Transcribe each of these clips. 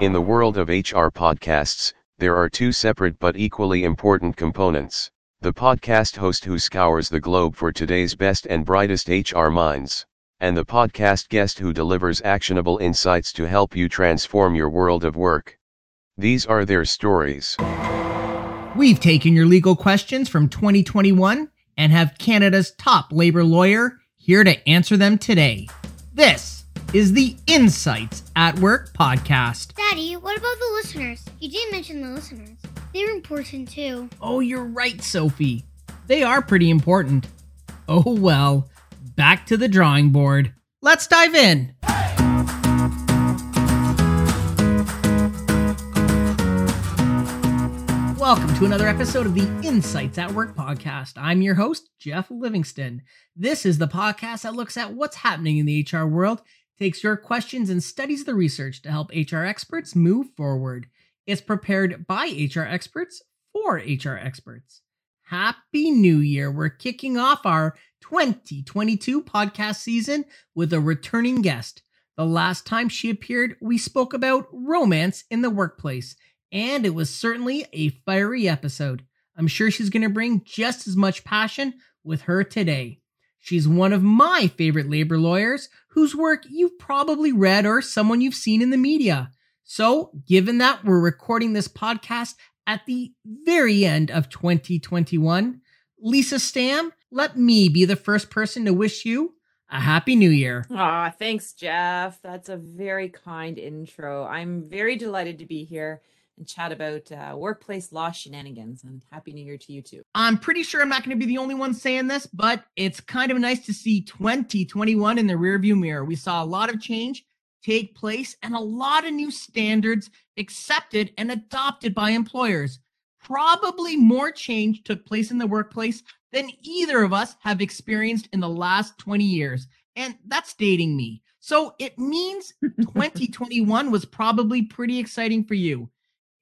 In the world of HR podcasts, there are two separate but equally important components the podcast host who scours the globe for today's best and brightest HR minds, and the podcast guest who delivers actionable insights to help you transform your world of work. These are their stories. We've taken your legal questions from 2021 and have Canada's top labor lawyer here to answer them today. This is the Insights at Work podcast. Daddy, what about the listeners? You didn't mention the listeners. They're important too. Oh, you're right, Sophie. They are pretty important. Oh well, back to the drawing board. Let's dive in. Welcome to another episode of the Insights at Work podcast. I'm your host, Jeff Livingston. This is the podcast that looks at what's happening in the HR world, takes your questions, and studies the research to help HR experts move forward. It's prepared by HR experts for HR experts. Happy New Year! We're kicking off our 2022 podcast season with a returning guest. The last time she appeared, we spoke about romance in the workplace, and it was certainly a fiery episode. I'm sure she's going to bring just as much passion with her today. She's one of my favorite labor lawyers whose work you've probably read or someone you've seen in the media. So, given that we're recording this podcast at the very end of 2021, Lisa Stam, let me be the first person to wish you a happy new year. Aw, thanks, Jeff. That's a very kind intro. I'm very delighted to be here and chat about uh, workplace law shenanigans. And happy new year to you too. I'm pretty sure I'm not going to be the only one saying this, but it's kind of nice to see 2021 in the rearview mirror. We saw a lot of change take place and a lot of new standards accepted and adopted by employers. Probably more change took place in the workplace than either of us have experienced in the last 20 years. And that's dating me. So it means 2021 was probably pretty exciting for you.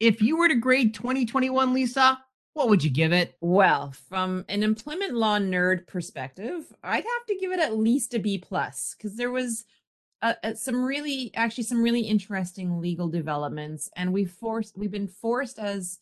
If you were to grade 2021, Lisa, what would you give it? Well, from an employment law nerd perspective, I'd have to give it at least a B plus because there was uh, uh, some really actually some really interesting legal developments and we forced we've been forced as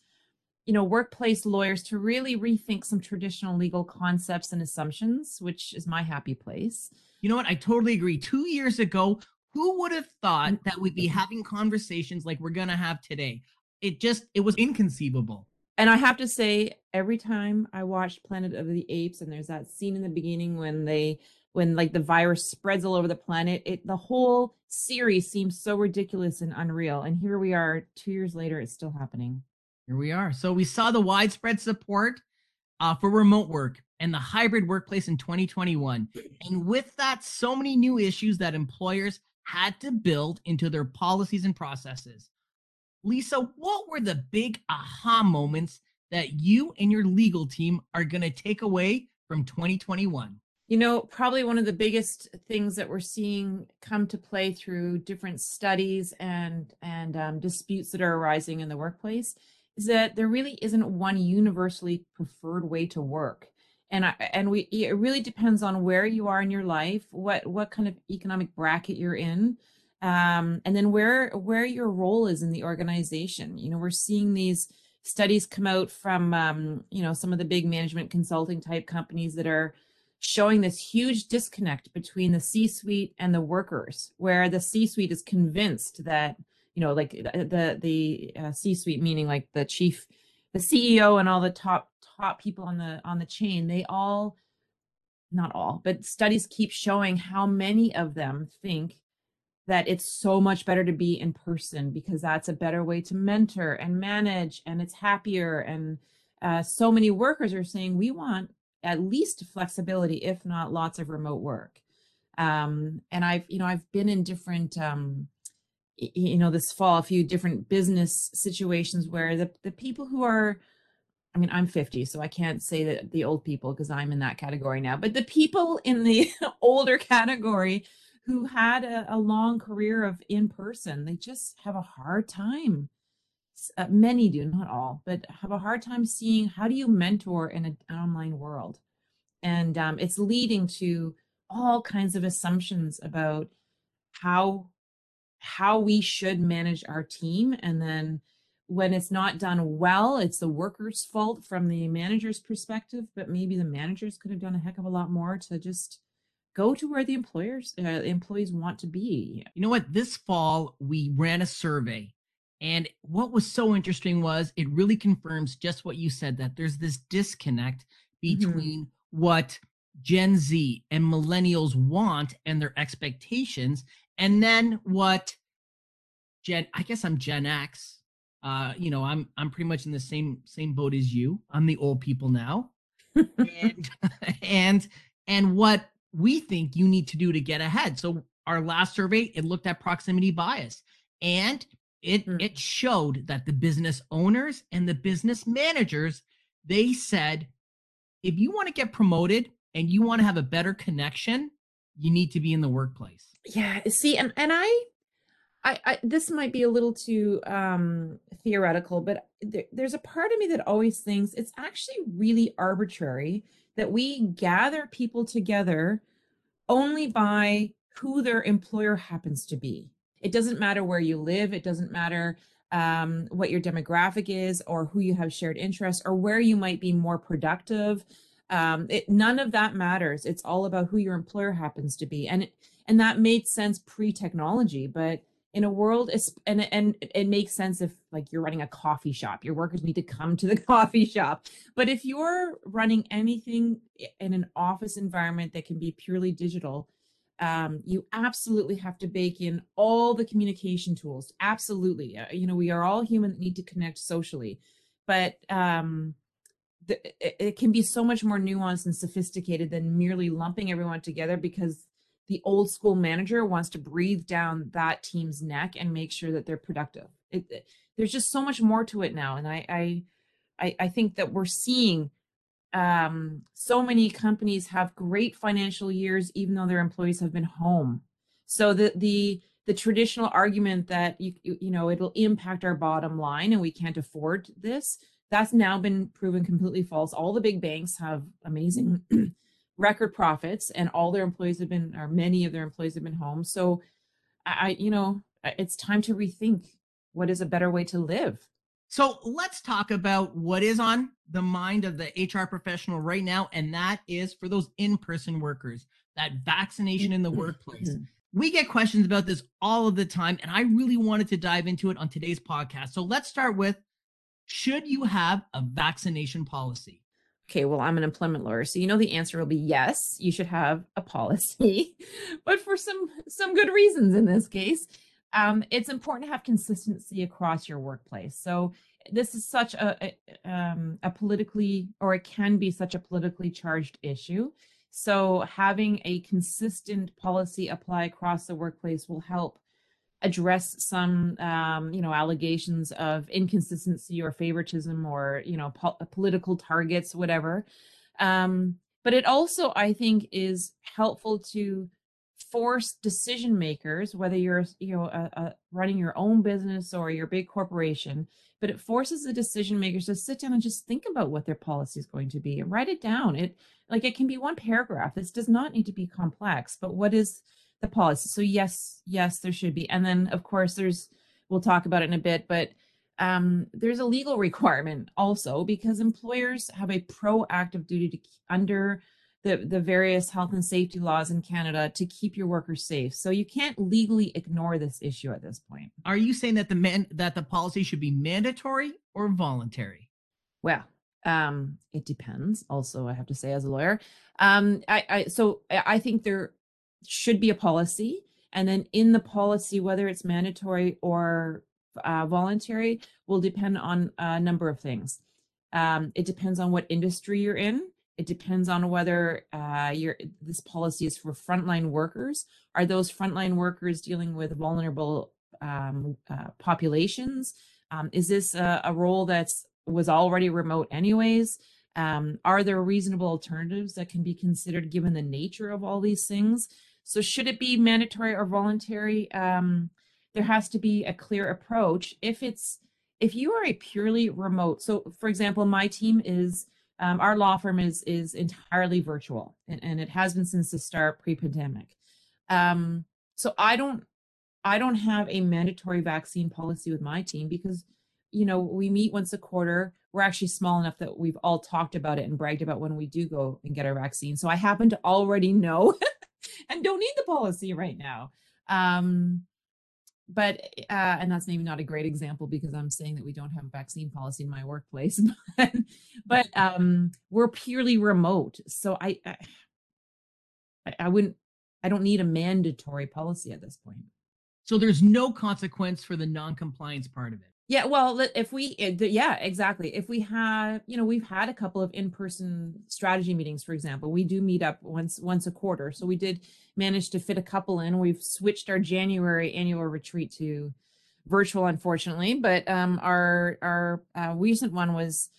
you know workplace lawyers to really rethink some traditional legal concepts and assumptions which is my happy place You know what? I totally agree. Two years ago, who would have thought that we'd be having conversations like we're going to have today? It just, it was inconceivable. and i have to say every time i watch planet of the apes and there's that scene in the beginning when they when like the virus spreads all over the planet it the whole series seems so ridiculous and unreal and here we are two years later it's still happening Here we are. So we saw the widespread support uh, for remote work and the hybrid workplace in 2021. And with that, so many new issues that employers had to build into their policies and processes. Lisa, what were the big aha moments that you and your legal team are going to take away from 2021? You know, probably one of the biggest things that we're seeing come to play through different studies and and um, disputes that are arising in the workplace is that there really isn't one universally preferred way to work. And I, and we it really depends on where you are in your life, what what kind of economic bracket you're in, um, and then where where your role is in the organization. You know, we're seeing these studies come out from um, you know some of the big management consulting type companies that are showing this huge disconnect between the C-suite and the workers, where the C-suite is convinced that you know, like the the, the uh, C-suite, meaning like the chief, the CEO, and all the top top people on the on the chain, they all, not all, but studies keep showing how many of them think that it's so much better to be in person because that's a better way to mentor and manage, and it's happier. And uh, so many workers are saying we want at least flexibility, if not lots of remote work. Um, and I've, you know, I've been in different, um, you know, this fall, a few different business situations where the the people who are, I mean, I'm 50, so I can't say that the old people because I'm in that category now, but the people in the older category who had a, a long career of in person, they just have a hard time uh, many do, not all, but have a hard time seeing how do you mentor in an online world. And um, it's leading to all kinds of assumptions about how how we should manage our team and then when it's not done well it's the worker's fault from the manager's perspective but maybe the managers could have done a heck of a lot more to just go to where the employers uh, employees want to be you know what this fall we ran a survey and what was so interesting was it really confirms just what you said that there's this disconnect mm-hmm. between mm-hmm. what Gen Z and millennials want and their expectations, and then what Gen I guess I'm Gen X. Uh, you know, I'm I'm pretty much in the same same boat as you. I'm the old people now. and and and what we think you need to do to get ahead. So our last survey, it looked at proximity bias and it mm. it showed that the business owners and the business managers they said if you want to get promoted and you want to have a better connection you need to be in the workplace yeah see and and i I, I, this might be a little too um, theoretical, but there, there's a part of me that always thinks it's actually really arbitrary that we gather people together only by who their employer happens to be. It doesn't matter where you live. It doesn't matter um, what your demographic is or who you have shared interests or where you might be more productive. Um, it, none of that matters. It's all about who your employer happens to be. And, and that made sense pre-technology, but in a world and and it makes sense if like you're running a coffee shop your workers need to come to the coffee shop but if you're running anything in an office environment that can be purely digital um, you absolutely have to bake in all the communication tools. Absolutely. Uh, you know, we are all human that need to connect socially, but um, the, it, it can be so much more nuanced and sophisticated than merely lumping everyone together because the old school manager wants to breathe down that team's neck and make sure that they're productive. It, it, there's just so much more to it now. And I, I, I think that we're seeing um, so many companies have great financial years even though their employees have been home so the the the traditional argument that you you know it'll impact our bottom line and we can't afford this that's now been proven completely false all the big banks have amazing record profits and all their employees have been or many of their employees have been home so i you know it's time to rethink what is a better way to live so let's talk about what is on the mind of the HR professional right now, and that is for those in person workers, that vaccination in the mm-hmm. workplace. We get questions about this all of the time, and I really wanted to dive into it on today's podcast. So let's start with Should you have a vaccination policy? Okay, well, I'm an employment lawyer, so you know the answer will be yes, you should have a policy, but for some some good reasons in this case um, it's important to have consistency across your workplace. So this is such a, a, um, a politically, or it can be such a politically charged issue. So having a consistent policy apply across the workplace will help address some, um, you know, allegations of inconsistency or favoritism or, you know, po- political targets, whatever. Um, but it also, I think, is helpful to force decision makers, whether you're you know a, a running your own business or your big corporation, but it forces the decision makers to sit down and just think about what their policy is going to be and write it down. It like it can be one paragraph. This does not need to be complex, but what is the policy? So yes, yes, there should be. And then of course there's we'll talk about it in a bit, but um, there's a legal requirement also because employers have a proactive duty to under the, the various health and safety laws in Canada to keep your workers safe. So you can't legally ignore this issue at this point. Are you saying that the man that the policy should be mandatory or voluntary? Well, um, it depends. Also, I have to say as a lawyer, um, I, I so I think there should be a policy, and then in the policy, whether it's mandatory or uh, voluntary, will depend on a number of things. Um, it depends on what industry you're in. It depends on whether uh, this policy is for frontline workers. Are those frontline workers dealing with vulnerable um, uh, populations? Um, is this a, a, role that's was already remote anyways? Um, are there reasonable alternatives that can be considered given the nature of all these things? So should it be mandatory or voluntary? Um, there has to be a clear approach. If it's if you are a purely remote, so for example, my team is um, our law firm is is entirely virtual, and, and it has been since the start pre-pandemic. Um, so I don't I don't have a mandatory vaccine policy with my team because, you know, we meet once a quarter. We're actually small enough that we've all talked about it and bragged about when we do go and get our vaccine. So I happen to already know and don't need the policy right now. Um, but uh, and that's maybe not a great example because I'm saying that we don't have a vaccine policy in my workplace, but, but um, we're purely remote. So I, I I wouldn't I don't need a mandatory policy at this point. So there's no consequence for the non-compliance part of it. Yeah, well, if we, eh, yeah, exactly. If we have, you know, we've had a couple of in-person strategy meetings, for example. We do meet up once once a quarter, so we did manage to fit a couple in. We've switched our January annual retreat to virtual, unfortunately, but um, our our uh, recent one was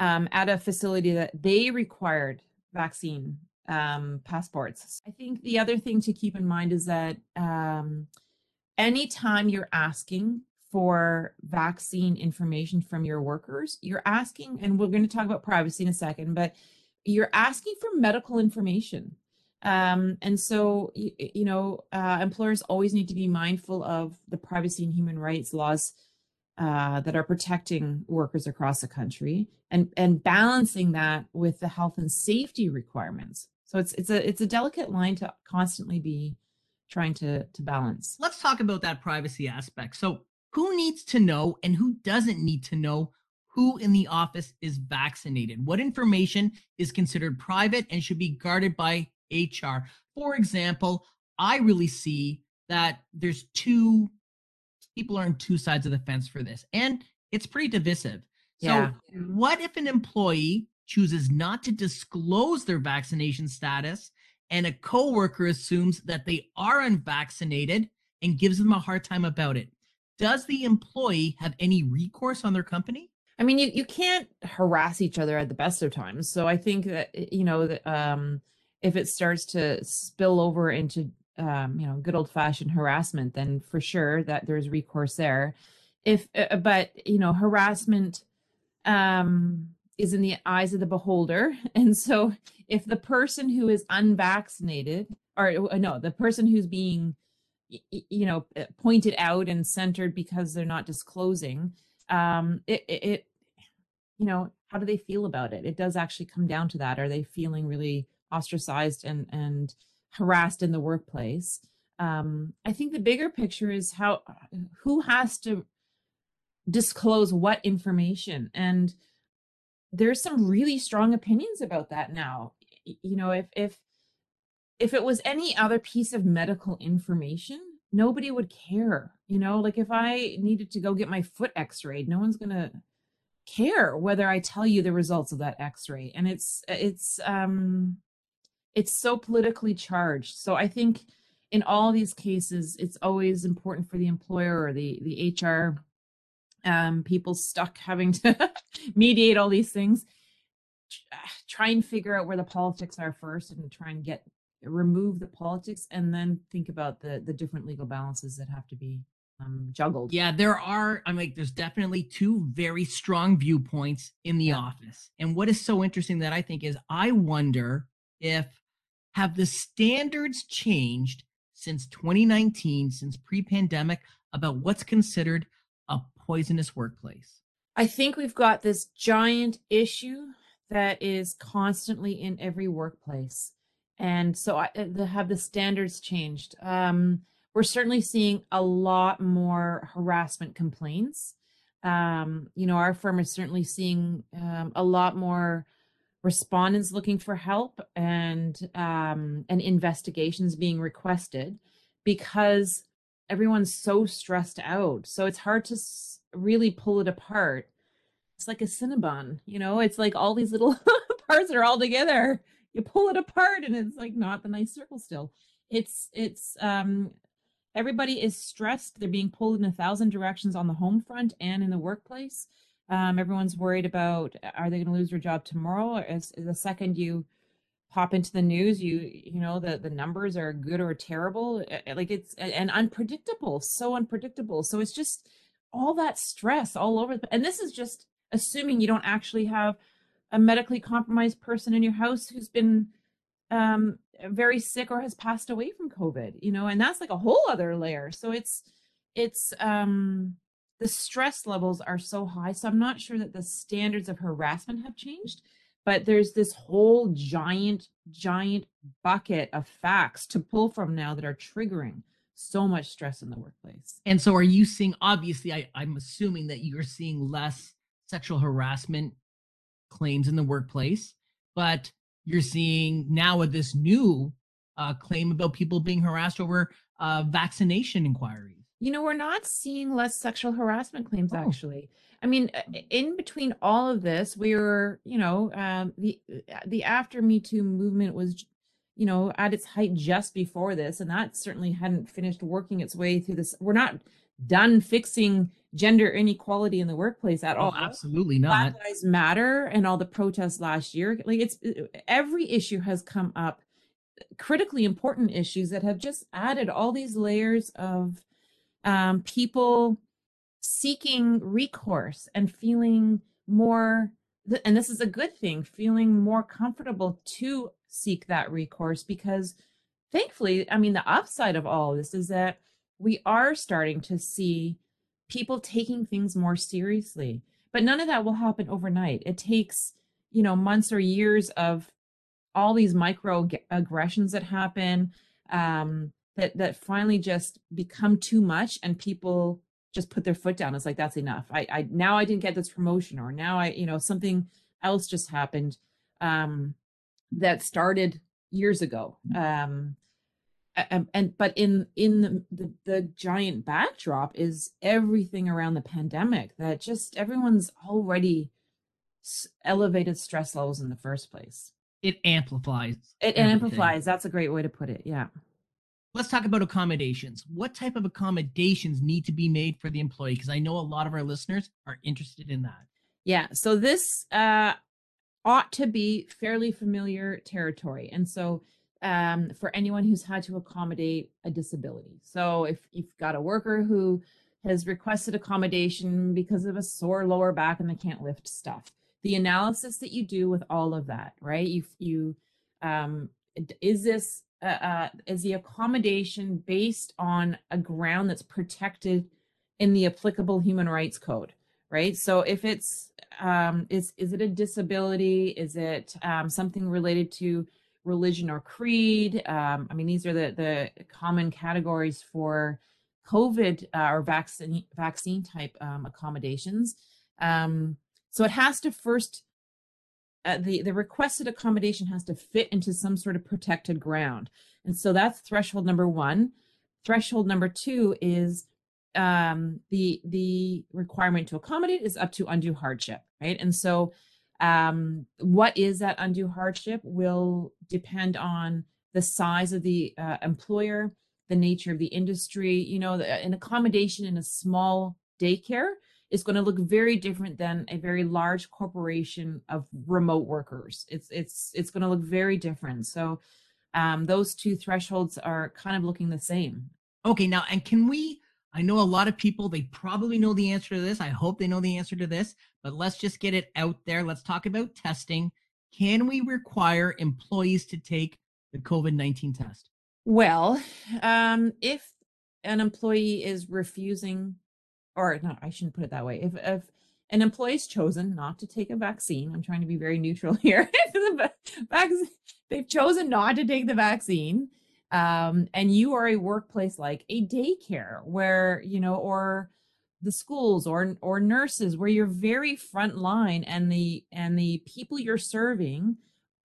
um, at a facility that they required vaccine um, passports. I think the other thing to keep in mind is that um, anytime you're asking for vaccine information from your workers, you're asking, and we're going to talk about privacy in a second, but you're asking for medical information. Um, and so, you, you know, uh, employers always need to be mindful of the privacy and human rights laws uh, that are protecting workers across the country and, and balancing that with the health and safety requirements. So it's it's a it's a delicate line to constantly be trying to to balance. Let's talk about that privacy aspect. So who needs to know and who doesn't need to know who in the office is vaccinated? What information is considered private and should be guarded by HR? For example, I really see that there's two people are on two sides of the fence for this, and it's pretty divisive. Yeah. So, what if an employee chooses not to disclose their vaccination status and a coworker assumes that they are unvaccinated and gives them a hard time about it? Does the employee have any recourse on their company? I mean, you, you can't harass each other at the best of times. So I think that, eh, you know, um, if it starts to spill over into, um, you know, good old fashioned harassment, then for sure that there's recourse there. If, uh, but, you know, harassment, um, is in the eyes of the beholder. And so if the person who is unvaccinated, or uh, no, the person who's being you know eh, pointed out and centered because they're not disclosing um it, it you know how do they feel about it? It does actually come down to that. Are they feeling really ostracized and and harassed in the workplace? Um i think the bigger picture is how who has to disclose what information? And there's some really strong opinions about that now. You know if if if it was any other piece of medical information, nobody would care. You know, like if I needed to go get my foot x-rayed, no one's going to care whether I tell you the results of that x-ray. And it's it's um it's so politically charged. So I think in all these cases it's always important for the employer or the the HR um people stuck having to mediate all these things try and figure out where the politics are first and try and get remove the politics and then think about the the different legal balances that have to be um, juggled. Yeah, there are. I'm like, there's definitely two very strong viewpoints in the yeah. office. And what is so interesting that I think is, I wonder if have the standards changed since 2019, since pre-pandemic, about what's considered a poisonous workplace. I think we've got this giant issue that is constantly in every workplace and so I uh, have the standards changed. Um, we're certainly seeing a lot more harassment complaints. Um, you know, our firm is certainly seeing um, a lot more respondents looking for help and um, and investigations being requested because everyone's so stressed out. So it's hard to really pull it apart. It's like a Cinnabon, you know. It's like all these little parts are all together you pull it apart and it's like not the nice circle still. It's it's um everybody is stressed. They're being pulled in a thousand directions on the home front and in the workplace. Um, everyone's worried about are they going to lose their job tomorrow? As, as the second you pop into the news you you know the the numbers are good or terrible. Like it's and unpredictable so unpredictable. So it's just all that stress all over and this is just assuming you don't actually have a medically compromised person in your house who's been um, very sick or has passed away from COVID, you know, and that's like a whole other layer. So it's, it's, um, the stress levels are so high. So I'm not sure that the standards of harassment have changed, but there's this whole giant, giant bucket of facts to pull from now that are triggering so much stress in the workplace. And so are you seeing, obviously, I, I'm assuming that you're seeing less sexual harassment claims in the workplace, but you're seeing now with this new uh, claim about people being harassed over uh, vaccination inquiries. You know, we're not seeing less sexual harassment claims Oh. actually. I mean, uh, in between all of this, we were, you know, um, the uh, the after Me Too movement was, you know, at its height just before this, and that certainly hadn't finished working its way through this. We're not done fixing gender inequality in the workplace at Oh, all. absolutely not. Black. Lives Matter and all the protests last year. Like it's uh, every issue has come up, critically important issues that have just added all these layers of um, people seeking recourse and feeling more. And this is a good thing, feeling more comfortable to seek that recourse because thankfully, I mean, the upside of all this is that we are starting to see people taking things more seriously. But none of that will happen overnight. It takes, you know, months or years of all these micro aggressions that happen um, that that finally just become too much, and people just put their foot down. It's like that's enough. I, I now I didn't get this promotion, or now I, you know, something else just happened um, that started years ago. Um, a- and, and but in in the, the the giant backdrop is everything around the pandemic that just everyone's already elevated stress levels in the first place. It amplifies. It everything. amplifies. That's a great way to put it. Yeah. Let's talk about accommodations. What type of accommodations need to be made for the employee? Because I know a lot of our listeners are interested in that. Yeah. So this uh, ought to be fairly familiar territory. And so um, for anyone who's had to accommodate a disability. So if you've got a worker who has requested accommodation because of a sore lower back and they can't lift stuff, the analysis that you do with all of that, right? You, you, um, is this, uh, uh, is the accommodation based on a ground that's protected in the applicable human rights code? right so if it's um is is it a disability is it um something related to religion or creed um i mean these are the the common categories for covid uh, or vaccine vaccine type um, accommodations. Um so it has to first uh, the the requested accommodation has to fit into some sort of protected ground. And so that's threshold number one. Threshold number two is um the the requirement to accommodate is up to undue hardship right? And so um what is that undue hardship will depend on the size of the uh, employer the nature of the industry you know an accommodation in a small daycare is going to look very different than a very large corporation of remote workers it's it's it's going to look very different so um those two thresholds are kind of looking the same Okay, now, and can we? I know a lot of people, they probably know the answer to this. I hope they know the answer to this, but let's just get it out there. Let's talk about testing. Can we require employees to take the COVID 19 test? Well, um, if an employee is refusing, or no, I shouldn't put it that way. If if an employee's chosen not to take a vaccine, I'm trying to be very neutral here. The va- vac- They've chosen not to take the vaccine, um, and you are a workplace like a daycare, where you know, or the schools or or nurses, where you're very front line, and the and the people you're serving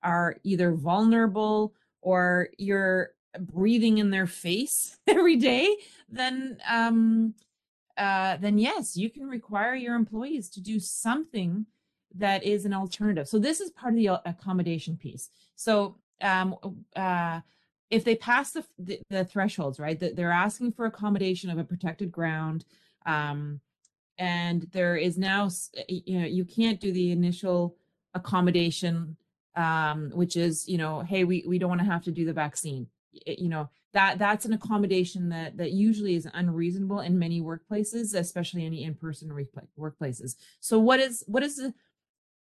are either vulnerable or you're breathing in their face every day, then um uh then yes, you can require your employees to do something that is an alternative. So this is part of the accommodation piece. So um uh if they pass the the, the thresholds, right? That they're asking for accommodation of a protected ground um and there is now you know you can't do the initial accommodation um which is you know hey we we don't want to have to do the vaccine you know that that's an accommodation that that usually is unreasonable in many workplaces especially any in-person workplaces so what is what is the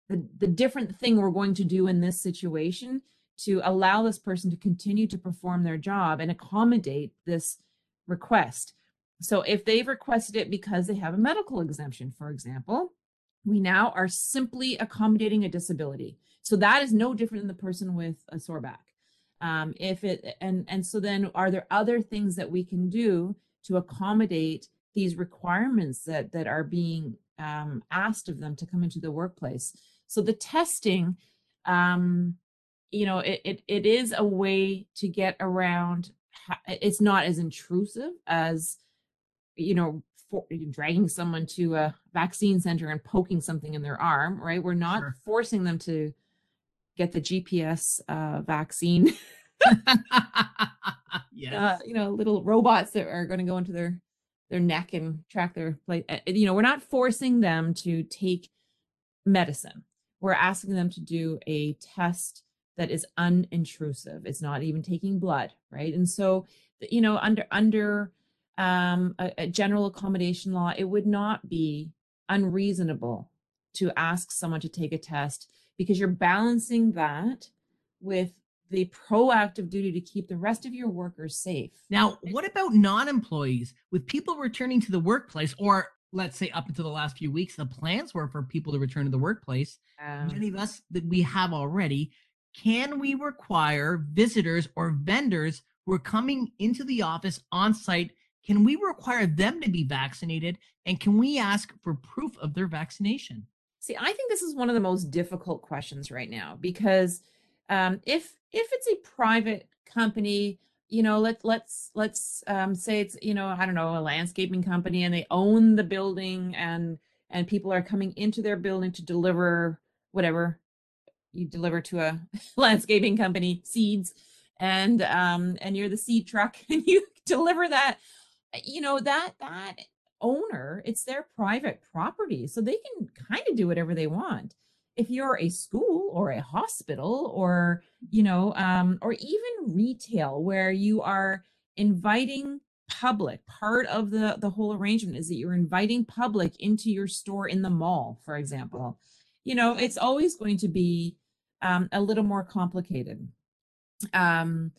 the, the different thing we're going to do in this situation to allow this person to continue to perform their job and accommodate this request. So if they've requested it because they have a medical exemption, for example, we now are simply accommodating a disability. So that is no different than the person with a sore back. Um, if it and and so then are there other things that we can do to accommodate these requirements that that are being um, asked of them to come into the workplace? So the testing, um, you know, it, it it is a way to get around. It's not as intrusive as you know for, dragging someone to a vaccine center and poking something in their arm, right? We're not sure. forcing them to get the GPS uh, vaccine. yes. Uh, you know, little robots that are going to go into their their neck and track their plate. Uh, you know, we're not forcing them to take medicine. We're asking them to do a test that is unintrusive. It's not even taking blood, right? And so, you know, under under um, a, a general accommodation law, it would not be unreasonable to ask someone to take a test because you're balancing that with the proactive duty to keep the rest of your workers safe. Now, what about non employees? With people returning to the workplace, or let's say up until the last few weeks, the plans were for people to return to the workplace. Um, many of us that we have already. Can we require visitors or vendors who are coming into the office on site? Can we require them to be vaccinated? And can we ask for proof of their vaccination? See, I think this is one of the most difficult questions right now because um, if if it's a private company, you know, let let's let's um, say it's you know I don't know a landscaping company and they own the building and and people are coming into their building to deliver whatever you deliver to a landscaping company seeds and um and you're the seed truck and you deliver that you know that that owner, it's their private property. So they can kind of do whatever they want. If you're a school or a hospital or, you know, um, or even retail where you are inviting public, part of the, the whole arrangement is that you're inviting public into your store in the mall, for example. You know, it's always going to be um, a little more complicated. Um,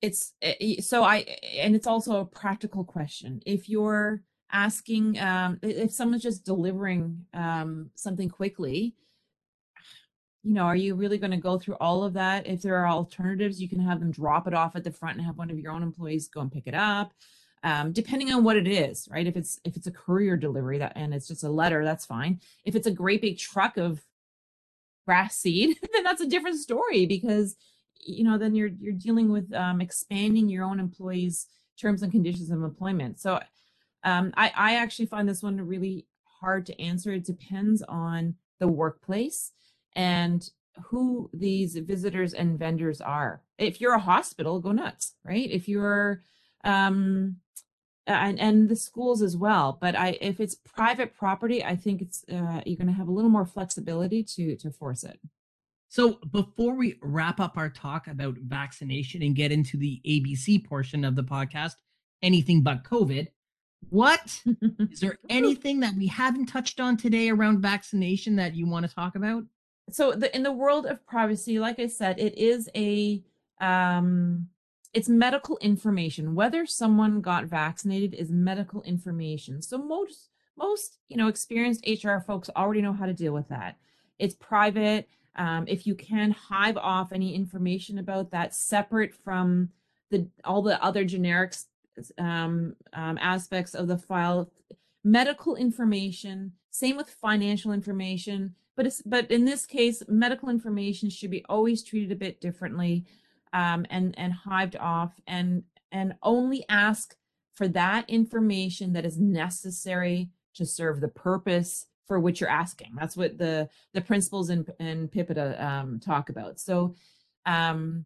it's eh, so I, and it's also a practical question. If you're asking um, if someone's just delivering um, something quickly you know are you really going to go through all of that if there are alternatives you can have them drop it off at the front and have one of your own employees go and pick it up um, depending on what it is right if it's if it's a courier delivery that and it's just a letter that's fine if it's a great big truck of grass seed then that's a different story because you know then you're you're dealing with um, expanding your own employees terms and conditions of employment so um, I, I actually find this one really hard to answer. It depends on the workplace and who these visitors and vendors are. If you're a hospital, go nuts, right? If you're um and and the schools as well. But I if it's private property, I think it's uh, you're going to have a little more flexibility to to force it. So before we wrap up our talk about vaccination and get into the ABC portion of the podcast, anything but COVID, what is there anything that we haven't touched on today around vaccination that you want to talk about? So the in the world of privacy, like I said, it is a um it's medical information. Whether someone got vaccinated is medical information. So most most, you know, experienced HR folks already know how to deal with that. It's private. Um, if you can hive off any information about that separate from the all the other generics um, um, aspects of the file, medical information, same with financial information, but it's, but in this case, medical information should be always treated a bit differently um, and, and hived off and, and only ask for that information that is necessary to serve the purpose for which you're asking. That's what the, the principles in, in PIPEDA um, talk about. So, um,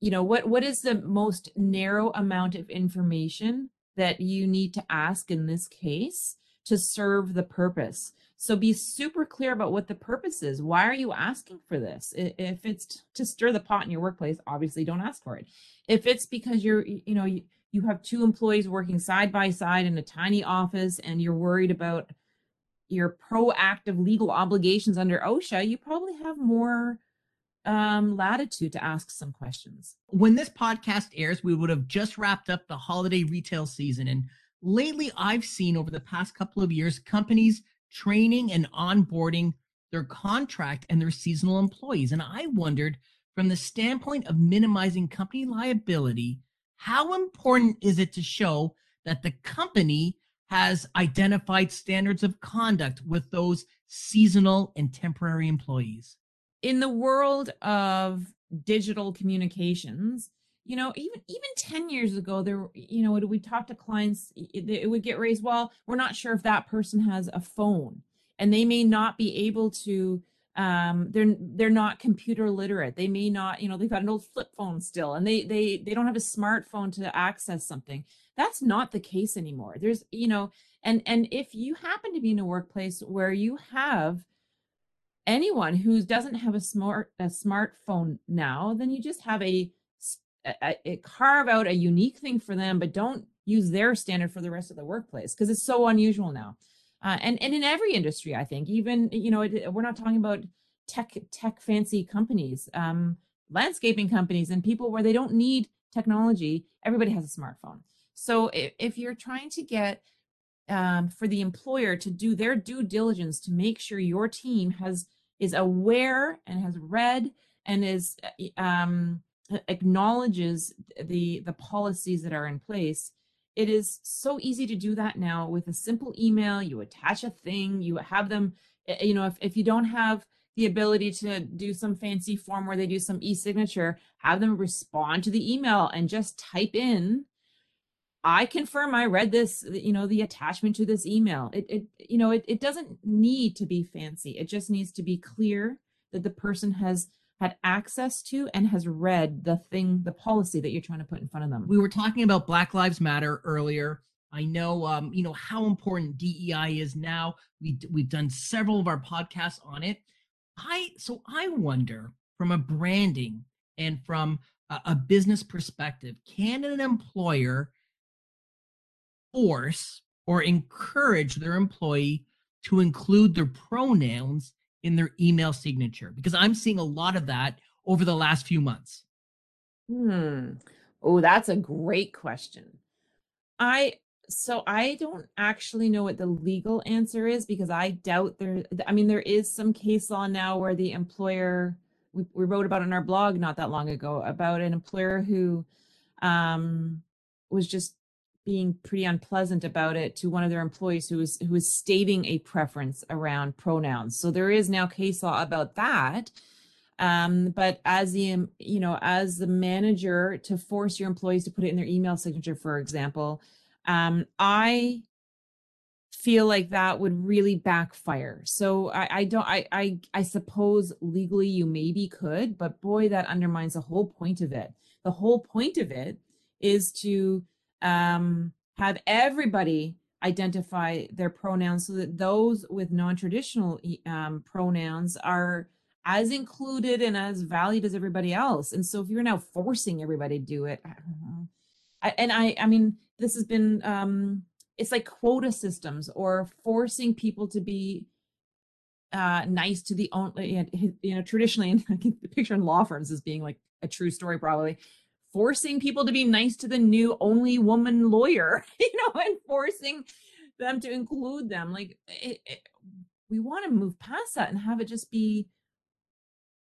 you know what what is the most narrow amount of information that you need to ask in this case to serve the purpose so be super clear about what the purpose is why are you asking for this if it's to stir the pot in your workplace obviously don't ask for it if it's because you're you know you, you have two employees working side by side in a tiny office and you're worried about your proactive legal obligations under osha you probably have more um, latitude to ask some questions. When this podcast airs, we would have just wrapped up the holiday retail season. And lately, I've seen over the past couple of years companies training and onboarding their contract and their seasonal employees. And I wondered, from the standpoint of minimizing company liability, how important is it to show that the company has identified standards of conduct with those seasonal and temporary employees? In the world of digital communications, you know, even even 10 years ago, there, you know, we talk to clients, it, it would get raised, well, we're not sure if that person has a phone. And they may not be able to um they're they're not computer literate. They may not you know they've got an old flip phone still and they they they don't have a smartphone to access something. That's not the case anymore. There's you know and and if you happen to be in a workplace where you have anyone who doesn't have a smart a smartphone now then you just have a, a, carve out a unique thing for them but don't use their standard for the rest of the workplace because it's so unusual now. Uh, and and in every industry i think even you know it, we're not talking about tech tech fancy companies um, landscaping companies and people where they don't need technology everybody has a smartphone. So if, if you're trying to get um, for the employer to do their due diligence to make sure your team has is aware and has read and is uh, um, acknowledges the the policies that are in place it is so easy to do that now with a simple email. You attach a thing, you have them, eh, you know, if, if you don't have the ability to do some fancy form where they do some e-signature, have them respond to the email and just type in, I confirm I read this, you know, the attachment to this email. It, it you know, it, it doesn't need to be fancy. It just needs to be clear that the person has had access to and has read the thing, the policy that you're trying to put in front of them. We were talking about Black Lives Matter earlier. I know, um, you know how important DEI is now. We we've done several of our podcasts on it. I so I wonder from a branding and from a, a business perspective, can an employer force or encourage their employee to include their pronouns in their email signature? Because I'm seeing a lot of that over the last few months. Hmm. Oh, that's a great question. I so I don't actually know what the legal answer is because I doubt there I mean there is some case law now where the employer we, we wrote about in our blog not that long ago about an employer who um was just being pretty unpleasant about it to one of their employees who was who was stating a preference around pronouns. So there is now case law about that. Um, but as the you know as the manager to force your employees to put it in their email signature, for example, um, I feel like that would really backfire. So I, I don't I, I I suppose legally you maybe could, but boy, that undermines the whole point of it. The whole point of it is to um, have everybody identify their pronouns so that those with non-traditional um, pronouns are as included and as valued as everybody else. And so if you're now forcing everybody to do it, I, and I, I mean, this has been, um, it's like quota systems or forcing people to be uh, nice to the only, you know, traditionally, and I think the picture in law firms is being like a true story, probably forcing people to be nice to the new only woman lawyer, you know, and forcing them to include them. Like it, it, we want to move past that and have it just be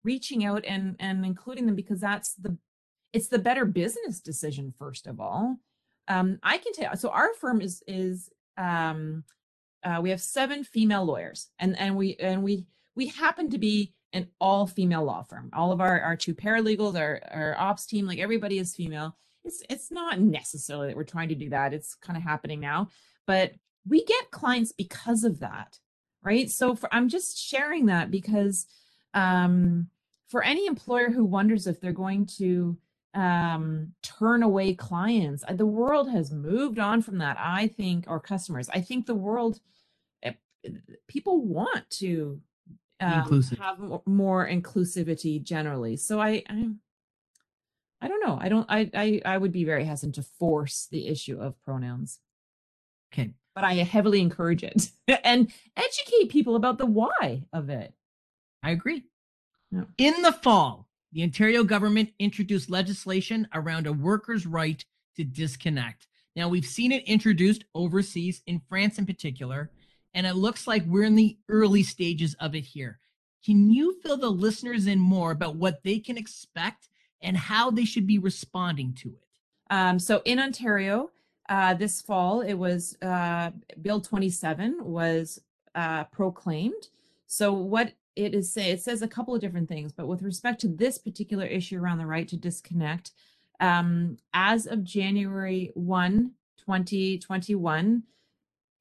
reaching out and and including them because that's the it's the better business decision first of all. Um, I can tell. So our firm is is um, uh, we have seven female lawyers, and and we and we we happen to be an all female law firm. All of our, our two paralegals, our, our ops team, like everybody is female. It's, it's not necessarily that we're trying to do that. It's kind of happening now, but we get clients because of that. Right. So for, I'm just sharing that because um, for any employer who wonders if they're going to um, turn away clients, the world has moved on from that. I think, or customers, I think the world, eh, people want to um, inclusive. have more inclusivity generally. So I, I, I don't know. I don't. I, I, I would be very hesitant to force the issue of pronouns. Okay, but I heavily encourage it and educate people about the why of it. I agree. Yeah. In the fall, the Ontario government introduced legislation around a worker's right to disconnect. Now, we've seen it introduced overseas, in France in particular, and it looks like we're in the early stages of it here. Can you fill the listeners in more about what they can expect and how they should be responding to it? Um, so in Ontario, uh, this fall, it was uh, Bill 27 was uh, proclaimed. So what it is say it says a couple of different things, but with respect to this particular issue around the right to disconnect, um, as of January 1, 2021,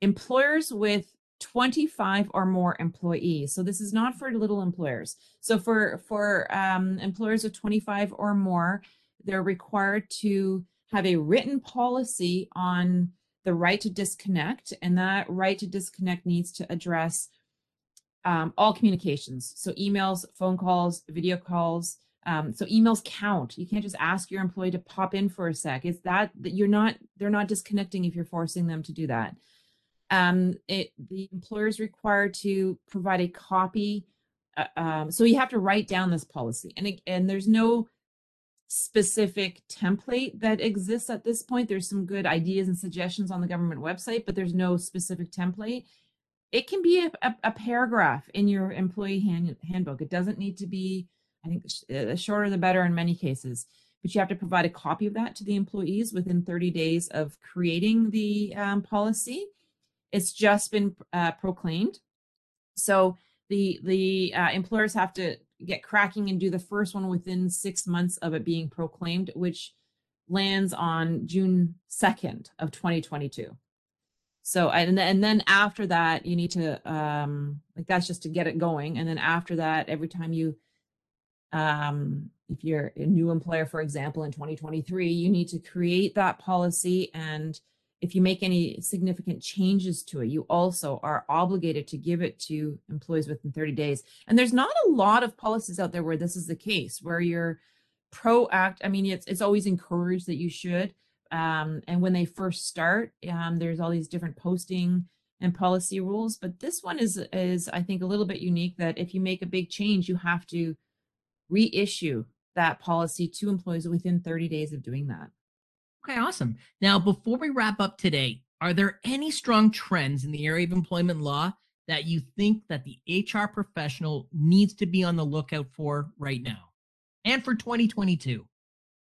employers with 25 or more employees. So this is not for little employers. So for for um, employers of 25 or more, they're required to have a written policy on the right to disconnect, and that right to disconnect needs to address um, all communications. So emails, phone calls, video calls. Um, so emails count. You can't just ask your employee to pop in for a sec. It's that that you're not they're not disconnecting if you're forcing them to do that. Um, it the employer is required to provide a copy. Uh, um, so you have to write down this policy, and and there's no specific template that exists at this point. There's some good ideas and suggestions on the government website, but there's no specific template. It can be a, a, a paragraph in your employee hand, handbook. It doesn't need to be, I think, the shorter the better in many cases. But you have to provide a copy of that to the employees within 30 days of creating the um, policy. It's just been uh, proclaimed. So the the uh, employers have to get cracking and do the first one within six months of it being proclaimed, which lands on June 2nd of 2022. So and then after that, you need to um like that's just to get it going. And then after that, every time you um if you're a new employer, for example, in 2023, you need to create that policy and if you make any significant changes to it, you also are obligated to give it to employees within 30 days. And there's not a lot of policies out there where this is the case, where you're proact. I mean, it's it's always encouraged that you should. Um, and when they first start, um, there's all these different posting and policy rules. But this one is is I think a little bit unique that if you make a big change, you have to reissue that policy to employees within 30 days of doing that. Okay, awesome. Now, before we wrap up today, are there any strong trends in the area of employment law that you think that the HR professional needs to be on the lookout for right now and for 2022?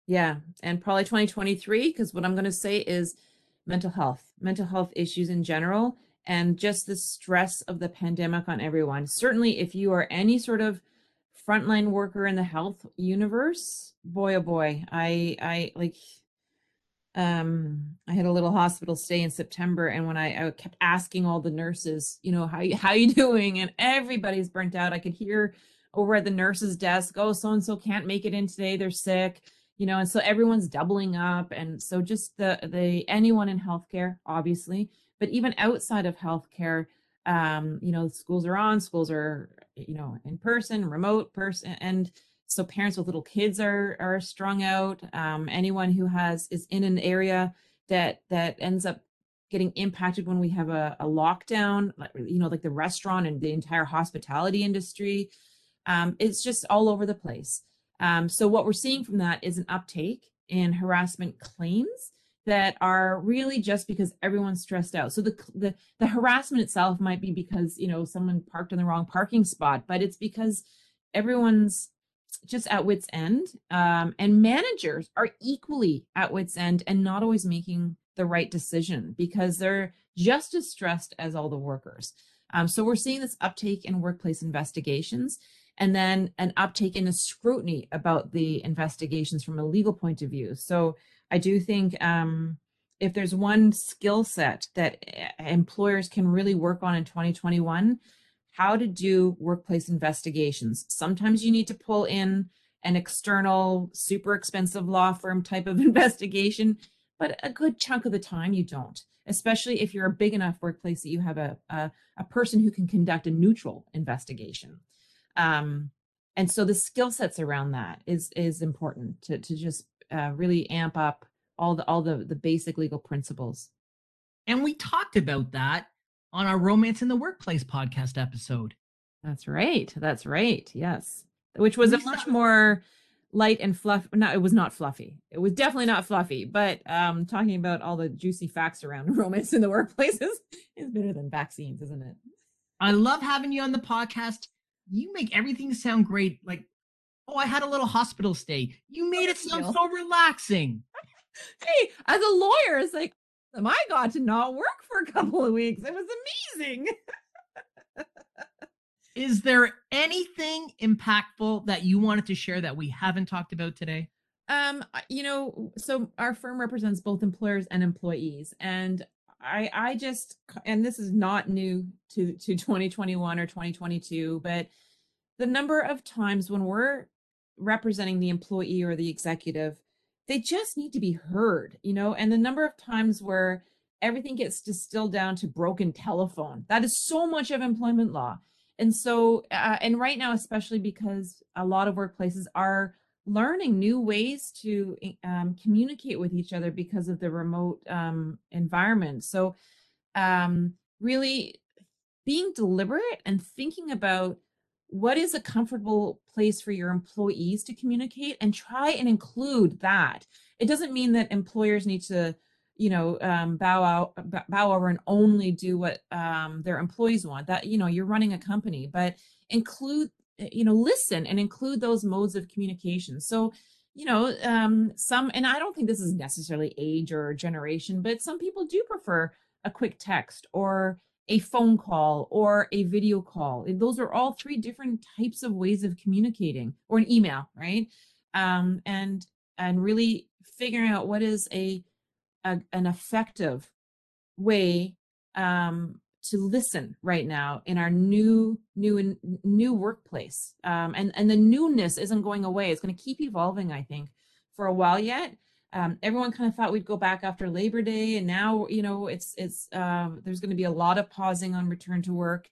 Yeah, and probably 2023 because what I'm going to say is mental health, mental health issues in general and just the stress of the pandemic on everyone. Certainly if you are any sort of frontline worker in the health universe, boy oh boy, I I like um i had a little hospital stay in september and when I, I kept asking all the nurses you know how you how you doing? and everybody's burnt out. I could hear over at the nurse's desk oh so and so can't make it in today. They're sick you know and so everyone's doubling up and so just the the anyone in healthcare obviously but even outside of healthcare um you know schools are on schools are you know in person remote person and so parents with little kids are are strung out um, anyone who has is in an area that that ends up getting impacted when we have a, a lockdown you know like the restaurant and the entire hospitality industry um, it's just all over the place um, so what we're seeing from that is an uptake in harassment claims that are really just because everyone's stressed out. So the, the the harassment itself might be because you know someone parked in the wrong parking spot, but it's because everyone's just at wits end um, and managers are equally at wits end and not always making the right decision because they're just as stressed as all the workers. Um, so we're seeing this uptake in workplace investigations and then an uptake in the scrutiny about the investigations from a legal point of view. So i do think um, if there's one skill set that eh, employers can really work on in 2021 how to do workplace investigations. Sometimes you need to pull in an external, super expensive law firm type of investigation, but a good chunk of the time you don't, especially if you're a big enough workplace that you have a, a, a person who can conduct a neutral investigation. Um, and so the skill sets around that is is important to, to just uh, really amp up all the all the, the basic legal principles. And we talked about that on our Romance in the Workplace podcast episode. That's right. That's right. Yes. which was a Lisa- much more light and fluff. No, it was not fluffy. It was definitely not fluffy. But um, talking about all the juicy facts around romance in the workplaces is better than vaccines, isn't it? I love having you on the podcast. You make everything sound great. Like, oh, I had a little hospital stay. You made it sound so relaxing. Hey, as a lawyer, it's like I got to not work for a couple of weeks. It was amazing. Is there anything impactful that you wanted to share that we haven't talked about today? Um, you know, so our firm represents both employers and employees, and I, I just, and this is not new to to 2021 or 2022, but the number of times when we're representing the employee or the executive, they just need to be heard, you know, and the number of times where everything gets distilled down to broken telephone. That is so much of employment law. And so, uh, and right now, especially because a lot of workplaces are learning new ways to um, communicate with each other because of the remote um, environment. So, um, really being deliberate and thinking about what is a comfortable place for your employees to communicate and try and include that. It doesn't mean that employers need to you know um, bow out bow over and only do what um, their employees want that you know you're running a company but include uh, you know listen and include those modes of communication so you know um, some and i don't think this is necessarily age or generation but some people do prefer a quick text or a phone call or a video call. Those are all three different types of ways of communicating or an email right? Um, and and really figuring out what is a a, an effective way um, to listen right now in our new new and new workplace. Um, and and the newness isn't going away. It's going to keep evolving i think for a while yet um, everyone kind of thought we'd go back after labor day and now you know it's it's um, there's going to be a lot of pausing on return to work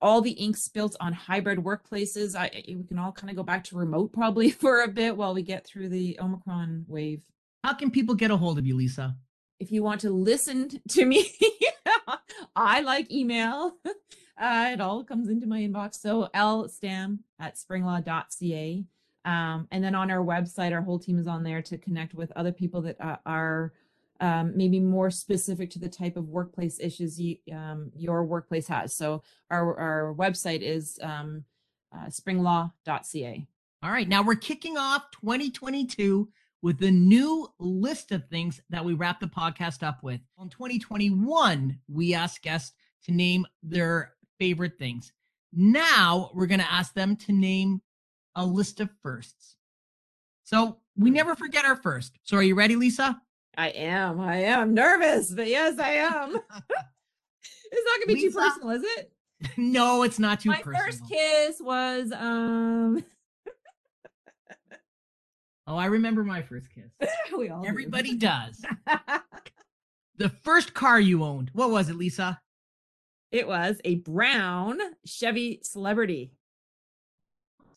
all the ink spilt on hybrid workplaces I, I- we can all kind of go back to remote probably for a bit while we get through the omicron wave How can people get a hold of you, Lisa? if you want to listen to me, I like email. Uh, it all comes into my inbox. So lstam at springlaw.ca. Um, and then on our website, our whole team is on there to connect with other people that uh, are um, maybe more specific to the type of workplace issues you, um, your workplace has. So our, our website is um, uh, springlaw.ca. All right, now we're kicking off 2022 with the new list of things that we wrap the podcast up with. On 2021, we asked guests to name their favorite things. Now we're going to ask them to name a list of firsts. So we never forget our first. So are you ready, Lisa? I am. I am nervous, but yes, I am. it's not gonna be too personal, is it? no, it's not too personal. My personal. first kiss was um. Oh, I remember my first kiss. we all do. Everybody does. The first car you owned. What was it, Lisa? it was a brown Chevy Celebrity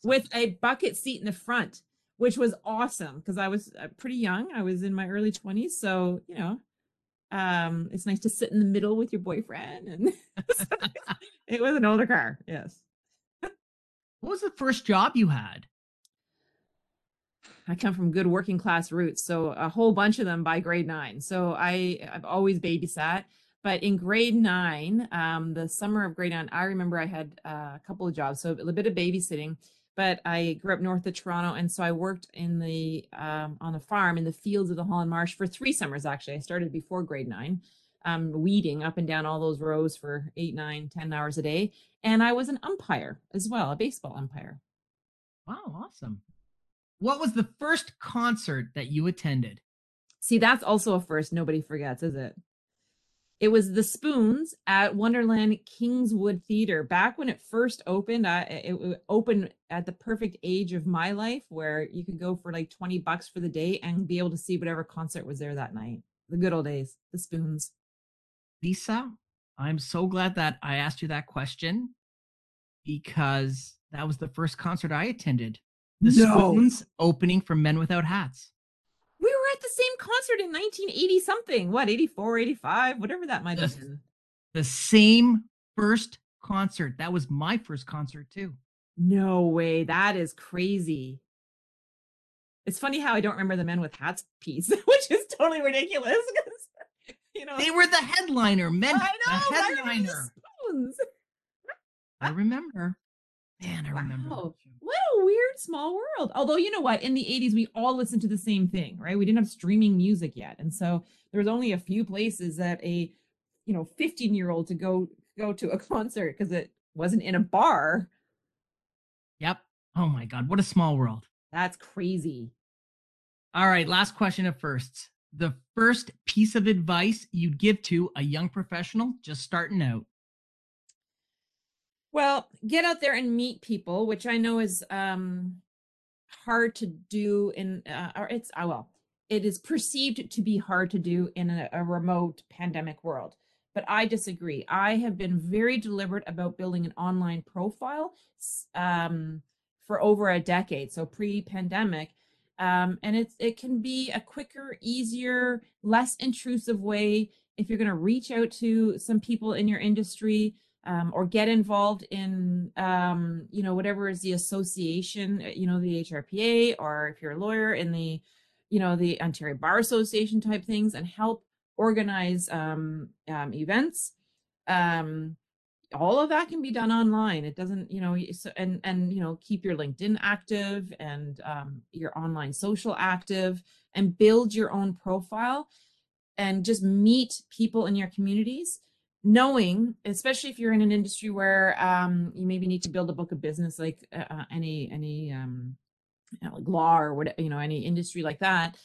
with a bucket seat in the front, which was awesome because I was uh, pretty young. I was in my early twenties, so you know, um, it's nice to sit in the middle with your boyfriend, and it was an older car. Yes. What was the first job you had? I come from good working class roots, so a whole bunch of them by grade nine. So I I've always babysat, but in grade nine, um, the summer of grade nine, I remember I had uh, a couple of jobs, so a little bit of babysitting. But I grew up north of Toronto, and so I worked in the um, on a farm in the fields of the Holland Marsh for three summers. Actually, I started before grade nine, um, weeding up and down all those rows for eight, nine, ten hours a day, and I was an umpire as well, a baseball umpire. Wow, awesome. What was the first concert that you attended? See, that's also a first nobody forgets, is it? It was the Spoons at Wonderland Kingswood Theater. Back when it first opened, I, it, it opened at the perfect age of my life where you could go for like 20 bucks for the day and be able to see whatever concert was there that night. The good old days, the Spoons. Lisa, I'm so glad that I asked you that question because that was the first concert I attended. The No. Spoons opening for Men Without Hats. We were at the same concert in 1980 something. What, 84, 85, whatever that might have been. The same first concert. That was my first concert too. No way. That is crazy. It's funny how I don't remember the men with hats piece, which is totally ridiculous. You know, They were the headliner, men. I know. the I remember the headliner. I remember. Man, I remember. Wow. show. What a weird small world. Although, you know what? In the 80s, we all listened to the same thing, right? We didn't have streaming music yet. And so there was only a few places that a, you know, 15 year old to go go to a concert because it wasn't in a bar. Yep. Oh my God, what a small world. That's crazy. All right, last question of firsts. The first piece of advice you'd give to a young professional just starting out. Well, get out there and meet people, which I know is um hard to do in uh, or it's uh, well, it is perceived to be hard to do in a, a remote pandemic world. But I disagree. I have been very deliberate about building an online profile um, for over a decade, so pre-pandemic, um, and it's it can be a quicker, easier, less intrusive way if you're going to reach out to some people in your industry um, or get involved in um, you know whatever is the association uh, you know the hrpa or if you're a lawyer in the you know the ontario bar association type things and help organize um, um, events. Um, all of that can be done online. It doesn't you know so, and and you know keep your linkedin active and um, your online social active and build your own profile and just meet people in your communities knowing especially if you're in an industry where um, you maybe need to build a book of business like uh, uh, any any um, know, like law or what you know any industry like that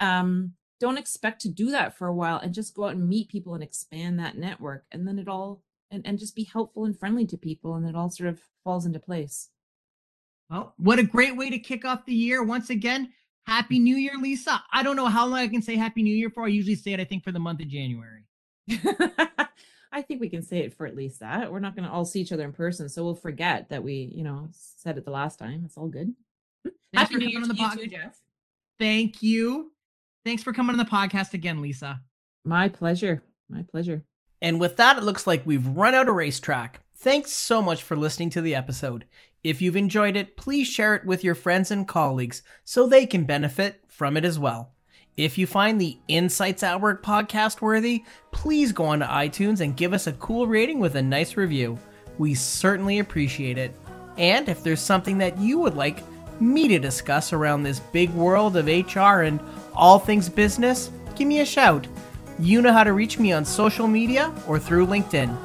um, don't expect to do that for a while and just go out and meet people and expand that network and then it all and, and just be helpful and friendly to people and it all sort of falls into place Well, what a great way to kick off the year. Once again, Happy New Year, Lisa. I don't know how long I can say Happy New Year for. I usually say it, I think, for the month of January. I think we can say it for at least that. We're not going to all see each other in person, so we'll forget that we, you know, said it the last time. It's all good. Thanks Happy for New Year coming to on the you too, Jeff. Thank you. Thanks for coming on the podcast again, Lisa. My pleasure. My pleasure. And with that, it looks like we've run out of racetrack. Thanks so much for listening to the episode. If you've enjoyed it, please share it with your friends and colleagues so they can benefit from it as well. If you find the Insights at Work podcast worthy, please go on to iTunes and give us a cool rating with a nice review. We certainly appreciate it. And if there's something that you would like me to discuss around this big world of HR and all things business, give me a shout. You know how to reach me on social media or through LinkedIn.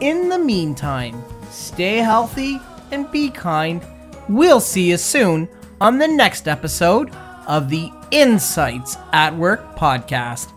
In the meantime, stay healthy and be kind. We'll see you soon on the next episode of the Insights at Work podcast.